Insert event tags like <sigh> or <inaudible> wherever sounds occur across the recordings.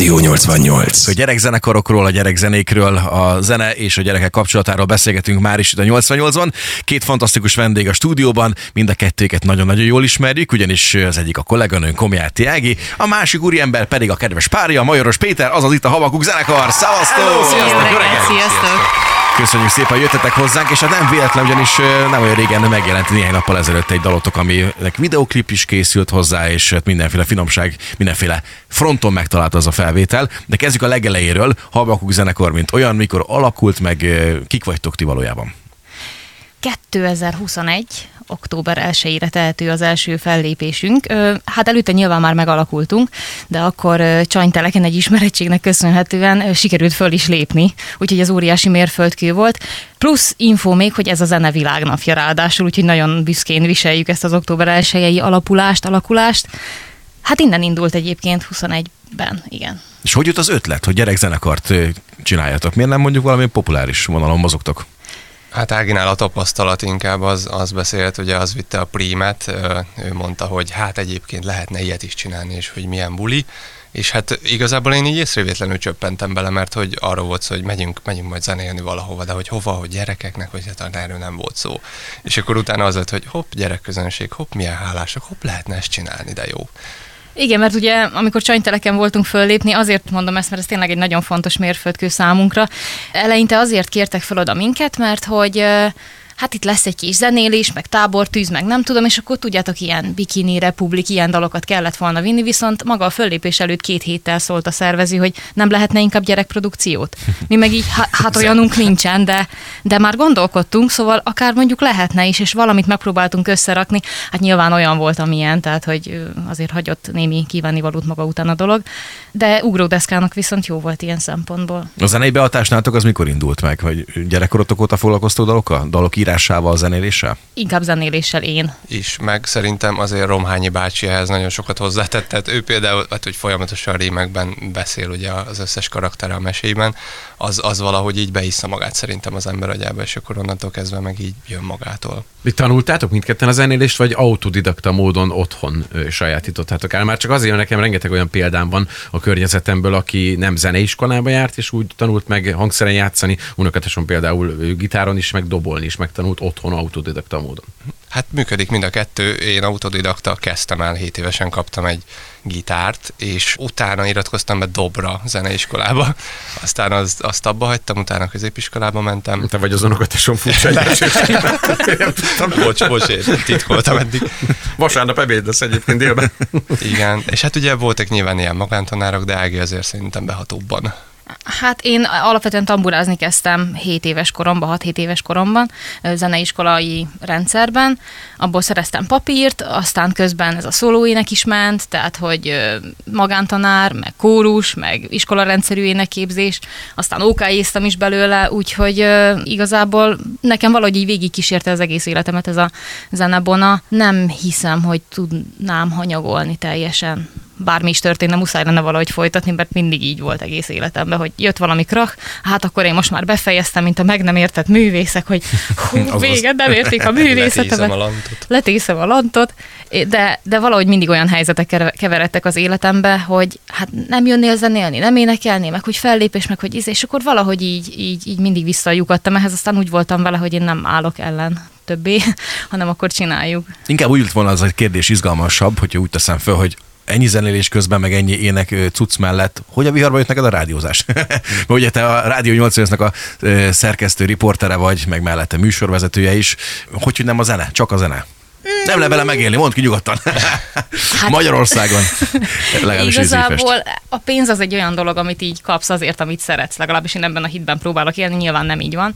Rádió 88. A gyerekzenekarokról, a gyerekzenékről, a zene és a gyerekek kapcsolatáról beszélgetünk már is itt a 88-ban. Két fantasztikus vendég a stúdióban, mind a kettőket nagyon-nagyon jól ismerjük, ugyanis az egyik a kolléganőnk Komjáti Ági, a másik úriember pedig a kedves párja, Majoros Péter, azaz itt a Havakuk zenekar. Szevasztok! Sziasztok! Jó reggelt, sziasztok! Köszönjük szépen, hogy jöttetek hozzánk, és hát nem véletlen, ugyanis nem olyan régen megjelent néhány nappal ezelőtt egy dalotok, aminek videoklip is készült hozzá, és hát mindenféle finomság, mindenféle fronton megtalált az a felvétel. De kezdjük a legelejéről, Habakuk zenekar, mint olyan, mikor alakult, meg kik vagytok ti valójában? 2021. október 1-ére tehető az első fellépésünk. Hát előtte nyilván már megalakultunk, de akkor Csanyteleken egy ismerettségnek köszönhetően sikerült föl is lépni, úgyhogy az óriási mérföldkő volt. Plusz info még, hogy ez a zene világnapja ráadásul, úgyhogy nagyon büszkén viseljük ezt az október 1 alapulást, alakulást. Hát innen indult egyébként 21-ben, igen. És hogy jut az ötlet, hogy gyerekzenekart csináljatok? Miért nem mondjuk valami populáris vonalon mozogtok? Hát Áginál a tapasztalat inkább az, az beszélt, ugye az vitte a prímet, ő mondta, hogy hát egyébként lehetne ilyet is csinálni, és hogy milyen buli, és hát igazából én így észrevétlenül csöppentem bele, mert hogy arról volt szó, hogy megyünk, megyünk majd zenélni valahova, de hogy hova, hogy gyerekeknek, hogy hát erről nem volt szó. És akkor utána az lett, hogy hopp, gyerekközönség, hopp, milyen hálások, hopp, lehetne ezt csinálni, de jó. Igen, mert ugye amikor csanyteleken voltunk föllépni, azért mondom ezt, mert ez tényleg egy nagyon fontos mérföldkő számunkra. Eleinte azért kértek fel oda minket, mert hogy hát itt lesz egy kis zenélés, meg tábortűz, meg nem tudom, és akkor tudjátok, ilyen bikini republik, ilyen dalokat kellett volna vinni, viszont maga a föllépés előtt két héttel szólt a szervező, hogy nem lehetne inkább gyerekprodukciót. Mi meg így, hát olyanunk nincsen, de, de már gondolkodtunk, szóval akár mondjuk lehetne is, és valamit megpróbáltunk összerakni. Hát nyilván olyan volt, amilyen, tehát hogy azért hagyott némi valót maga után a dolog, de ugródeszkának viszont jó volt ilyen szempontból. A zenei behatásnátok az mikor indult meg? Vagy gyerekkorotok óta foglalkoztok dalokkal? Dalok írásával, zenéléssel? Inkább zenéléssel én. Is, meg szerintem azért Romhányi bácsi ehhez nagyon sokat hozzátett. Tehát ő például, hát, hogy folyamatosan rémekben beszél ugye az összes karakter a mesében, az, az valahogy így beissza magát szerintem az ember agyába, és akkor onnantól kezdve meg így jön magától. Mi tanultátok mindketten a zenélést, vagy autodidakta módon otthon sajátítottátok el? Már csak azért, mert nekem rengeteg olyan példám van a környezetemből, aki nem zeneiskolába járt, és úgy tanult meg hangszeren játszani. Unokatesom például gitáron is, meg dobolni is megtanult otthon autodidakta módon. Hát működik mind a kettő. Én autodidakta kezdtem el, 7 évesen kaptam egy gitárt, és utána iratkoztam be dobra zeneiskolába. <laughs> Aztán az, azt abba hagytam, utána középiskolába mentem. Te vagy az unokatesom furcsa <laughs> Bocs, bocs, titkoltam eddig. Vasárnap ebéd lesz egyébként délben. Igen, és hát ugye voltak nyilván ilyen magántanárok, de Ági azért szerintem behatóbban. Hát én alapvetően tamburázni kezdtem 7 éves koromban, 6-7 éves koromban, zeneiskolai rendszerben. Abból szereztem papírt, aztán közben ez a szólóének is ment, tehát hogy magántanár, meg kórus, meg iskolarendszerű énekképzés, aztán ókáéztem is belőle, úgyhogy igazából nekem valahogy így végig az egész életemet ez a zenebona. Nem hiszem, hogy tudnám hanyagolni teljesen bármi is történne, muszáj lenne valahogy folytatni, mert mindig így volt egész életemben, hogy jött valami krach, hát akkor én most már befejeztem, mint a meg nem értett művészek, hogy <laughs> hú, vége, nem értik a <laughs> művészetemet. Letészem a lantot, de, de valahogy mindig olyan helyzetek keveredtek az életembe, hogy hát nem jönnél zenélni, nem énekelni, meg hogy fellépés, meg hogy íz, és akkor valahogy így, így, így mindig visszajukadtam ehhez, aztán úgy voltam vele, hogy én nem állok ellen többé, <laughs> hanem akkor csináljuk. Inkább úgy lett volna az a kérdés izgalmasabb, hogyha úgy teszem föl, hogy ennyi zenélés közben, meg ennyi ének cucc mellett, hogy a viharba jött neked a rádiózás? Mert <laughs> ugye te a Rádió 8 nak a szerkesztő, riportere vagy, meg mellette műsorvezetője is. Hogy, hogy nem a zene, csak a zene? Nem le vele megélni, mondd ki nyugodtan. <laughs> Hát, Magyarországon. Legalábbis Igazából a pénz az egy olyan dolog, amit így kapsz azért, amit szeretsz. Legalábbis én ebben a hitben próbálok élni, nyilván nem így van.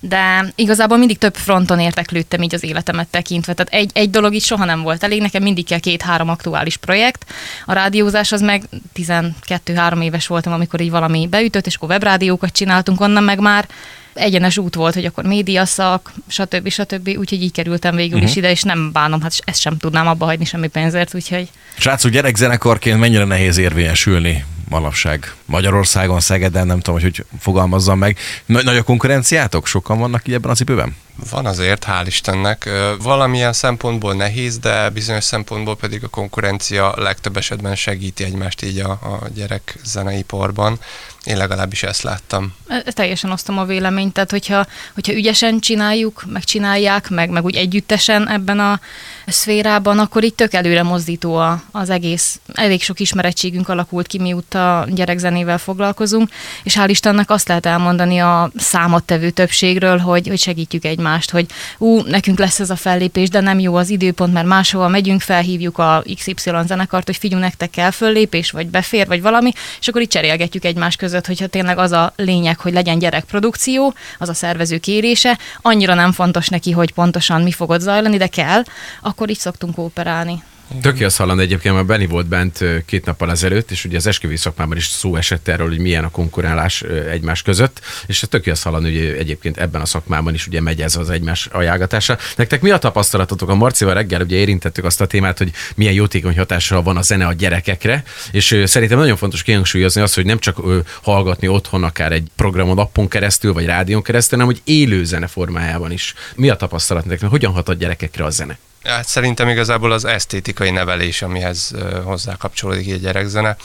De igazából mindig több fronton érteklődtem így az életemet tekintve. Tehát egy, egy dolog így soha nem volt elég, nekem mindig kell két-három aktuális projekt. A rádiózás az meg 12-3 éves voltam, amikor így valami beütött, és akkor webrádiókat csináltunk, onnan meg már egyenes út volt, hogy akkor médiaszak, stb. stb. Úgyhogy így kerültem végül uh-huh. is mhm. ide, és nem bánom, hát ezt sem tudnám abba hagyni semmi pénzért, úgyhogy... Srácok, gyerekzenekarként mennyire nehéz érvényesülni manapság Magyarországon, Szegeden, nem tudom, hogy hogy fogalmazzam meg. Nagy, a konkurenciátok? Sokan vannak így ebben a cipőben? Van azért, hál' Istennek. Valamilyen szempontból nehéz, de bizonyos szempontból pedig a konkurencia legtöbb esetben segíti egymást így a, a gyerek zeneiparban. Én legalábbis ezt láttam. Teljesen osztom a véleményt, tehát hogyha, hogyha ügyesen csináljuk, megcsinálják, meg, meg úgy együttesen ebben a szférában, akkor itt tök előre mozdító a, az egész. Elég sok ismerettségünk alakult ki, mióta gyerekzenével foglalkozunk, és hál' Istennek azt lehet elmondani a számottevő többségről, hogy, hogy segítjük egymást, hogy ú, nekünk lesz ez a fellépés, de nem jó az időpont, mert máshova megyünk, felhívjuk a XY zenekart, hogy figyelj, nektek kell föllépés, vagy befér, vagy valami, és akkor itt cserélgetjük egymás között hogyha tényleg az a lényeg, hogy legyen gyerekprodukció, az a szervező kérése, annyira nem fontos neki, hogy pontosan mi fog ott zajlani, de kell, akkor így szoktunk operálni. Tök azt hallani egyébként, mert Benni volt bent két nappal ezelőtt, és ugye az esküvői szakmában is szó esett erről, hogy milyen a konkurálás egymás között, és tök azt hallani, hogy egyébként ebben a szakmában is ugye megy ez az egymás ajánlatása. Nektek mi a tapasztalatotok? A Marcival reggel ugye érintettük azt a témát, hogy milyen jótékony hatással van a zene a gyerekekre, és szerintem nagyon fontos kihangsúlyozni azt, hogy nem csak hallgatni otthon akár egy programon, appon keresztül, vagy rádión keresztül, hanem hogy élő zene formájában is. Mi a tapasztalat nektek? Hogyan hat a gyerekekre a zene? Hát szerintem igazából az esztétikai nevelés, amihez hozzá kapcsolódik egy gyerekzene.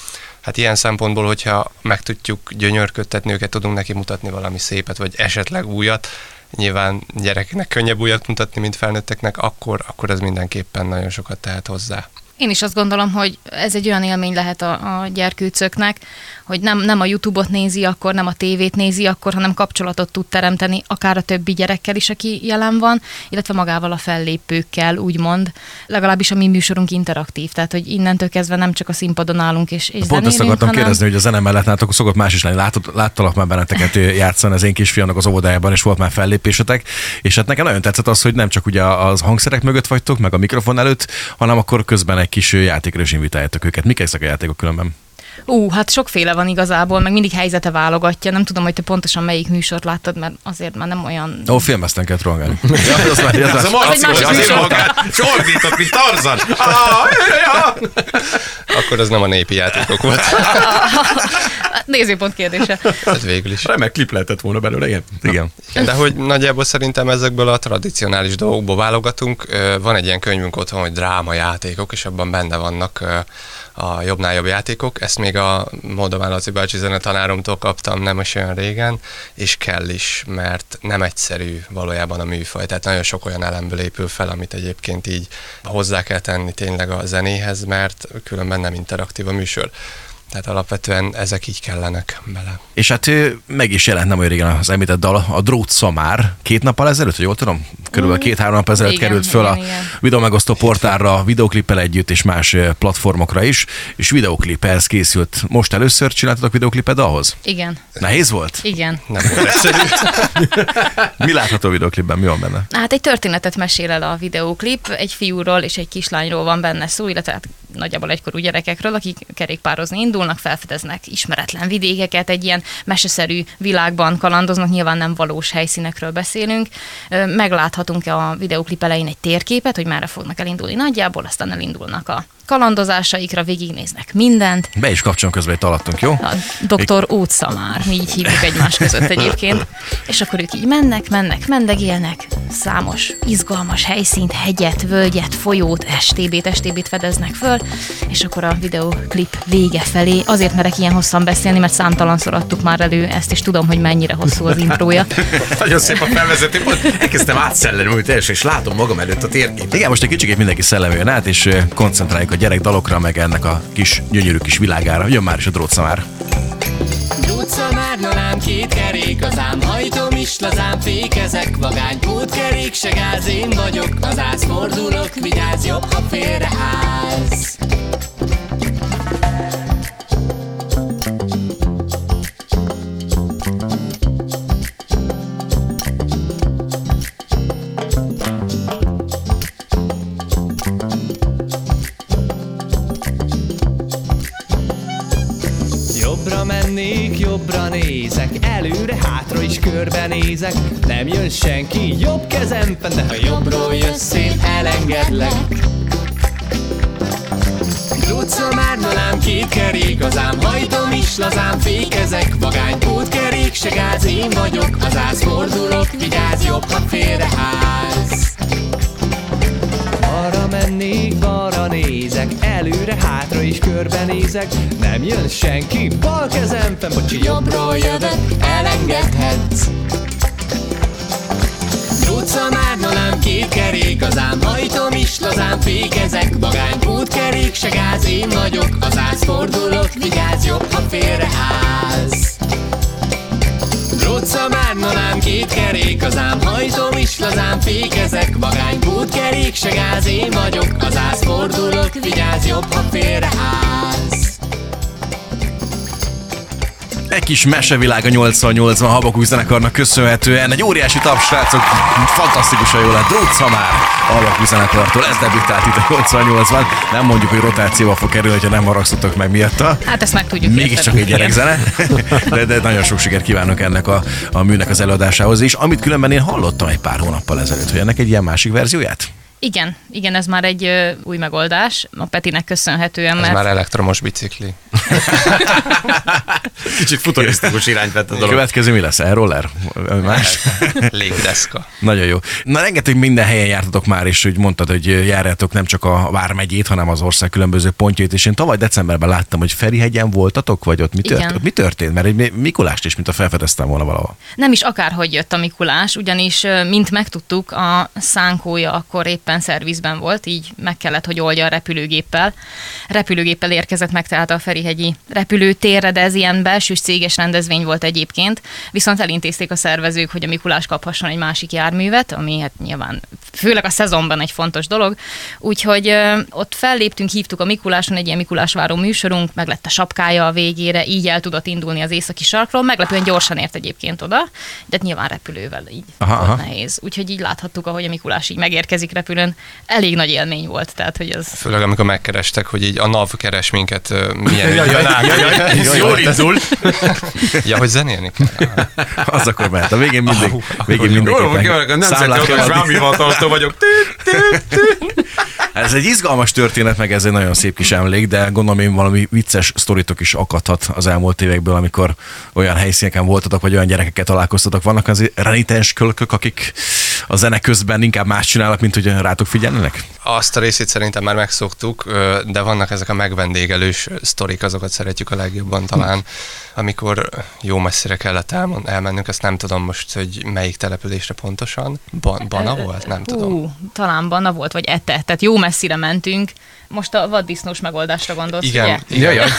Hát ilyen szempontból, hogyha meg tudjuk gyönyörködtetni őket, tudunk neki mutatni valami szépet, vagy esetleg újat, nyilván gyerekeknek könnyebb újat mutatni, mint felnőtteknek, akkor, akkor ez mindenképpen nagyon sokat tehet hozzá. Én is azt gondolom, hogy ez egy olyan élmény lehet a, a gyerkőcöknek, hogy nem, nem a YouTube-ot nézi akkor, nem a tévét nézi akkor, hanem kapcsolatot tud teremteni akár a többi gyerekkel is, aki jelen van, illetve magával a fellépőkkel, úgymond. Legalábbis a mi műsorunk interaktív, tehát hogy innentől kezdve nem csak a színpadon állunk és, és Pont ezt akartam hanem... kérdezni, hogy a zene mellett nálatok szokott más is lenni. Látott, láttalak már benneteket játszani az én kisfiamnak az óvodájában, és volt már fellépésetek, és hát nekem nagyon tetszett az, hogy nem csak ugye az hangszerek mögött vagytok, meg a mikrofon előtt, hanem akkor közben egy kis játékra is invitáljátok őket. Mik ezek a játékok különben? Ú, hát sokféle van igazából, meg mindig helyzete válogatja. Nem tudom, hogy te pontosan melyik műsort láttad, mert azért már nem olyan... Ó, filmezten kell rohangálni. <laughs> ja, az, már, az, az, az azért magát csordított, mint Tarzan. Ah, Akkor az nem a népi játékok volt. <laughs> Nézőpont kérdése. Ez végül is. Remek klip lehetett volna belőle, igen. Igen. De hogy nagyjából szerintem ezekből a tradicionális dolgokból válogatunk. Van egy ilyen könyvünk otthon, hogy dráma játékok, és abban benne vannak a jobbnál jobb játékok. Ezt még a Moldován Laci bácsi zenetanáromtól kaptam nem is olyan régen, és kell is, mert nem egyszerű valójában a műfaj. Tehát nagyon sok olyan elemből épül fel, amit egyébként így hozzá kell tenni tényleg a zenéhez, mert különben nem interaktív a műsor. Tehát alapvetően ezek így kellenek bele. És hát meg is jelent nem olyan régen az említett dal, a Drót Szamár. Két nappal ezelőtt, hogy jól tudom? Körülbelül mm. két-három nap ezelőtt igen, került föl igen, a igen. videómegosztó portálra, videoklippel együtt és más platformokra is, és videoklip ehhez készült. Most először csináltatok videoklipet ahhoz? Igen. Nehéz volt? Igen. Nem volt egyszerű. <laughs> Mi látható a videoklipben? Mi van benne? Hát egy történetet mesél el a videoklip, egy fiúról és egy kislányról van benne szó, illetve hát nagyjából egykorú gyerekekről, akik kerékpározni indulnak, felfedeznek ismeretlen vidékeket, egy ilyen meseszerű világban kalandoznak, nyilván nem valós helyszínekről beszélünk. Megláthatunk a videoklip elején egy térképet, hogy merre fognak elindulni nagyjából, aztán elindulnak a kalandozásaikra végignéznek mindent. Be is kapcsolom közben, hogy alattunk, jó? A doktor Ótszamár, mi így hívjuk egymás között egyébként. <laughs> És akkor ők így mennek, mennek, mendegélnek, számos izgalmas helyszínt, hegyet, völgyet, folyót, STB-t, STB-t fedeznek föl, és akkor a videoklip vége felé, azért merek ilyen hosszan beszélni, mert számtalanszor adtuk már elő ezt, és tudom, hogy mennyire hosszú az intrója. <laughs> Nagyon szép a felvezető, elkezdtem átszellenülni teljesen, és látom magam előtt a térképet. Igen, most egy kicsit mindenki szellemüljön át, és koncentráljuk a gyerek dalokra, meg ennek a kis gyönyörű kis világára. Jön már is a drótszamár. Drótszamár, nalám fékezek vagány, pótkerék se gáz, én vagyok az ász, fordulok, vigyázz, jobb, ha félreállsz. Előre, hátra is körbenézek. Nem jön senki, jobb kezem De ha jobbról jössz, én elengedlek. Lucca már nalám két kerék az ám Hajtom is lazám, fékezek. Vagány pótkerék, se gáz Én vagyok, az ász fordulok Vigyázz jobb, ha félreház Arra mennék, balra nézek Előre, hátra is körbenézek. Nem jön senki, bal kezem fenn Bocsi, Jobbról jövök, elengedhetsz. Utca már nolám két kerék az ám Hajtom is lazám, fékezek. Vagány pótkerék, se gáz Én vagyok, az ász fordulok Vigyázz jobb, ha félreállsz. Utca már nolám két kerék az ám Hajtom is lazám, fékezek Vagány pótkerék, se gáz Én vagyok, az ász fordulok Vigyázz jobb, ha félreállsz Egy kis mesevilág a 88-ban Habakuk zenekarnak köszönhetően. Egy óriási taps, srácok, fantasztikusan jól lett. Drót már Habakuk zenekartól. Ez debütált itt a 88-ban. Nem mondjuk, hogy rotációval fog kerülni, ha nem haragszotok meg miatta. Hát ezt meg tudjuk Mégiscsak egy gyerekzene, de, de nagyon sok sikert kívánok ennek a, a műnek az előadásához is, amit különben én hallottam egy pár hónappal ezelőtt, hogy ennek egy ilyen másik verzióját. Igen, igen, ez már egy ö, új megoldás, a Petinek köszönhetően, Ez mert már elektromos bicikli. <laughs> Kicsit futurisztikus irányt vett a A dolog. következő mi lesz? E-roller? Más? <laughs> Légdeszka. Nagyon jó. Na rengeteg minden helyen jártatok már, és úgy mondtad, hogy járjátok nem csak a Vármegyét, hanem az ország különböző pontjait, és én tavaly decemberben láttam, hogy Ferihegyen voltatok, vagy ott mi, tört, Igen. ott mi történt? Mert egy Mikulást is, mint a felfedeztem volna valahol. nem is akárhogy jött a Mikulás, ugyanis, mint megtudtuk, a szánkója akkor éppen szervizben volt, így meg kellett, hogy oldja a repülőgéppel. Repülőgéppel érkezett meg tehát a Ferihegyi repülőtérre, de ez ilyen belsős céges rendezvény volt egyébként, viszont elintézték a szervezők, hogy a Mikulás kaphasson egy másik járművet, ami hát nyilván főleg a szezonban egy fontos dolog. Úgyhogy ö, ott felléptünk, hívtuk a Mikuláson egy ilyen Mikulás váró műsorunk, meg lett a sapkája a végére, így el tudott indulni az északi sarkról, meglepően gyorsan ért egyébként oda, de nyilván repülővel így Aha, aha, nehéz. Úgyhogy így láthattuk, ahogy a Mikulás így megérkezik repülőn. Elég nagy élmény volt, tehát hogy az Főleg amikor megkerestek, hogy így a NAV keres minket, milyen <laughs> Jaj, jaj, jaj, jaj, jaj, <laughs> ez jól indul. <laughs> Ja, hogy zenélni kell. Az akkor mehet. A végén mindig, Ah, végén mindenképpen nem szeretem, adni. rámhivataltól vagyok. Ez egy izgalmas történet, meg ez egy nagyon szép kis emlék, de gondolom én valami vicces sztoritok is akadhat az elmúlt évekből, amikor olyan helyszíneken voltatok, vagy olyan gyerekekkel találkoztatok. Vannak az renitens kölkök, akik a zene közben inkább más csinálnak, mint hogy rátok figyelnek? Azt a részét szerintem már megszoktuk, de vannak ezek a megvendégelős sztorik, azokat szeretjük a legjobban talán, amikor jó messzire kellett elmond, elmennünk, ezt nem tudom most, hogy melyik településre pontosan. Ban- Bana volt? Nem tudom. Ú, talán Banna volt, vagy Ete, tehát jó messzire mentünk. Most a vaddisznós megoldásra gondolsz, Igen, ugye? igen. Jaj, jaj.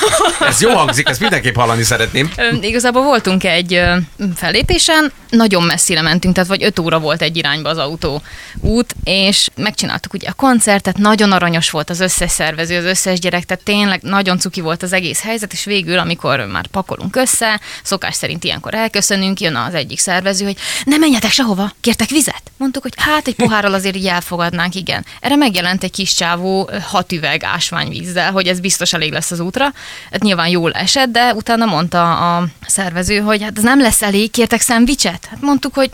Ez jó hangzik, ezt mindenképp hallani szeretném. Ö, Igazából voltunk egy ö, fellépésen, nagyon messzire mentünk, tehát vagy 5 óra volt egy irányba az autó út, és megcsináltuk ugye a koncertet, nagyon aranyos volt az összes szervező, az összes gyerek, tehát tényleg nagyon cuki volt az egész helyzet, és végül, amikor már pakolunk össze, szokás szerint ilyenkor elköszönünk, jön az egyik szervező, hogy ne menjetek sehova, kértek vizet? Mondtuk, hogy hát egy pohárral azért így elfogadnánk, igen. Erre megjelent egy kis csávó hat üveg ásványvízzel, hogy ez biztos elég lesz az útra. Hát nyilván jól esett, de utána mondta a szervező, hogy hát ez nem lesz elég, kértek szendvicset? Hát mondtuk, hogy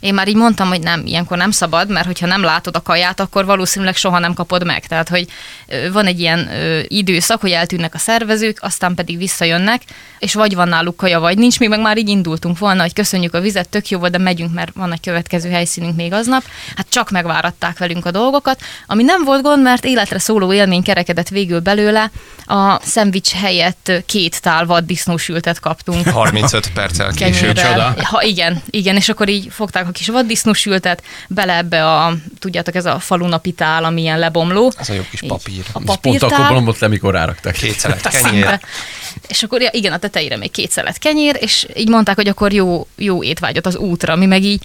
én már így mondtam, hogy nem, ilyenkor nem szabad, mert hogyha nem látod a kaját, akkor valószínűleg soha nem kapod meg. Tehát, hogy van egy ilyen ö, időszak, hogy eltűnnek a szervezők, aztán pedig visszajönnek, és vagy van náluk kaja, vagy nincs, mi meg már így indultunk volna, hogy köszönjük a vizet, tök jó volt, de megyünk, mert van egy következő helyszínünk még aznap. Hát csak megváratták velünk a dolgokat, ami nem volt gond, mert életre szóló élmény kerekedett végül belőle. A szendvics helyett két tál vaddisznósültet kaptunk. 35 perccel később. kenyérrel. Ha, igen, igen, és akkor így fogták a kis vaddisznósültet, bele ebbe a, tudjátok, ez a falunapi tál, ami ilyen lebomló. Ez a jó kis papír. A Pont akkor papírtál. bomlott le, mikor ráraktak. Két szelet kenyér. És akkor ja, igen, a tetejére még két szelet kenyér, és így mondták, hogy akkor jó, jó étvágyat az útra, mi meg így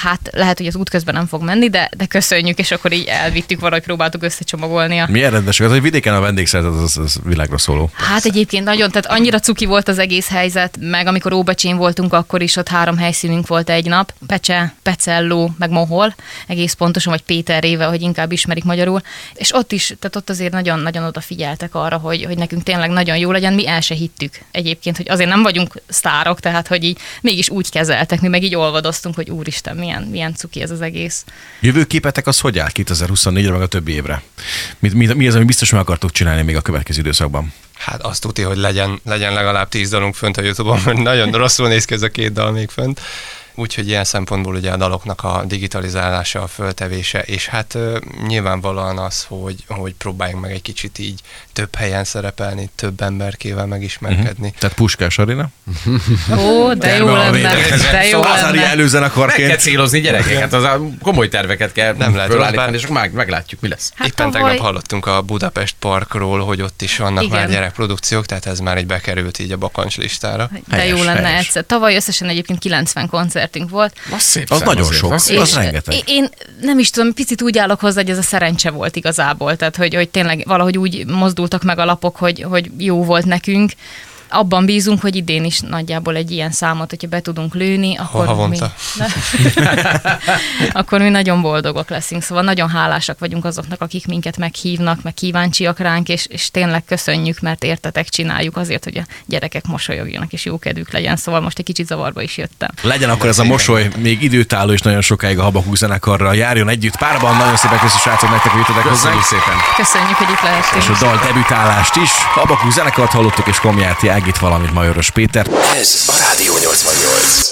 hát lehet, hogy az út közben nem fog menni, de, de köszönjük, és akkor így elvittük valahogy próbáltuk összecsomagolni a Milyen rendesek, az, hogy vidéken a vendégszerzet az, az világra szóló. Hát egyébként nagyon, tehát annyira cuki volt az egész helyzet, meg amikor Óbecsén voltunk, akkor is ott három helyszínünk volt egy nap, Pecse, Pecelló, meg Mohol, egész pontosan, vagy Péter réve, hogy inkább ismerik magyarul, és ott is, tehát ott azért nagyon-nagyon odafigyeltek arra, hogy, hogy nekünk tényleg nagyon jó legyen, mi el se hittük egyébként, hogy azért nem vagyunk sztárok, tehát hogy így mégis úgy kezeltek, mi meg így olvadoztunk, hogy úristen, milyen, milyen cuki ez az egész. Jövőképetek az hogy áll 2024-re, meg a többi évre? Mi, mi, mi az, ami biztos meg akartok csinálni még a következő időszakban? Hát azt tudja, hogy legyen, legyen legalább tíz dalunk fönt a Youtube-on, mert nagyon rosszul néz ki ez a két dal még fönt. Úgyhogy ilyen szempontból ugye a daloknak a digitalizálása, a föltevése, és hát ö, nyilvánvalóan az, hogy, hogy próbáljunk meg egy kicsit így több helyen szerepelni, több emberkével megismerkedni. Uh-huh. Tehát Puskás Arena? Ó, de jó lenne, de jó Lázár lenne. ilyen Meg kell előzenekarként. célozni gyerekeket, az a komoly terveket kell Nem lehet fölállítani, és akkor meg, meglátjuk, mi lesz. Hát Éppen tavaly- tegnap hallottunk a Budapest Parkról, hogy ott is vannak Igen. már gyerekprodukciók, tehát ez már egy bekerült így a bakancs listára. De Helyes, jó lenne helyes. egyszer. Tavaly összesen egyébként 90 koncertünk volt. Az szép Az nagyon azért, sok. az- És- Az rengeteg. én- Én nem is tudom, picit úgy állok hozzá, hogy ez a szerencse volt igazából. Tehát, hogy, hogy tényleg valahogy úgy mozdultak meg a lapok, hogy, hogy jó volt nekünk. Abban bízunk, hogy idén is nagyjából egy ilyen számot, hogyha be tudunk lőni, akkor havonta? mi, <laughs> akkor mi nagyon boldogok leszünk. Szóval nagyon hálásak vagyunk azoknak, akik minket meghívnak, meg kíváncsiak ránk, és, és tényleg köszönjük, mert értetek csináljuk azért, hogy a gyerekek mosolyogjanak, és jó kedvük legyen. Szóval most egy kicsit zavarba is jöttem. Legyen akkor ez a mosoly még időtálló és nagyon sokáig a Habakuk zenekarral járjon együtt. Párban nagyon szépen köszi srácok nektek, hogy. Köszönjük szépen. Köszönjük, hogy itt lehettünk. És a dal debütálást is. Habakuk zenekart hallottuk, és Komjáti Ágit, valamint Majoros Péter. Ez a Rádió 88.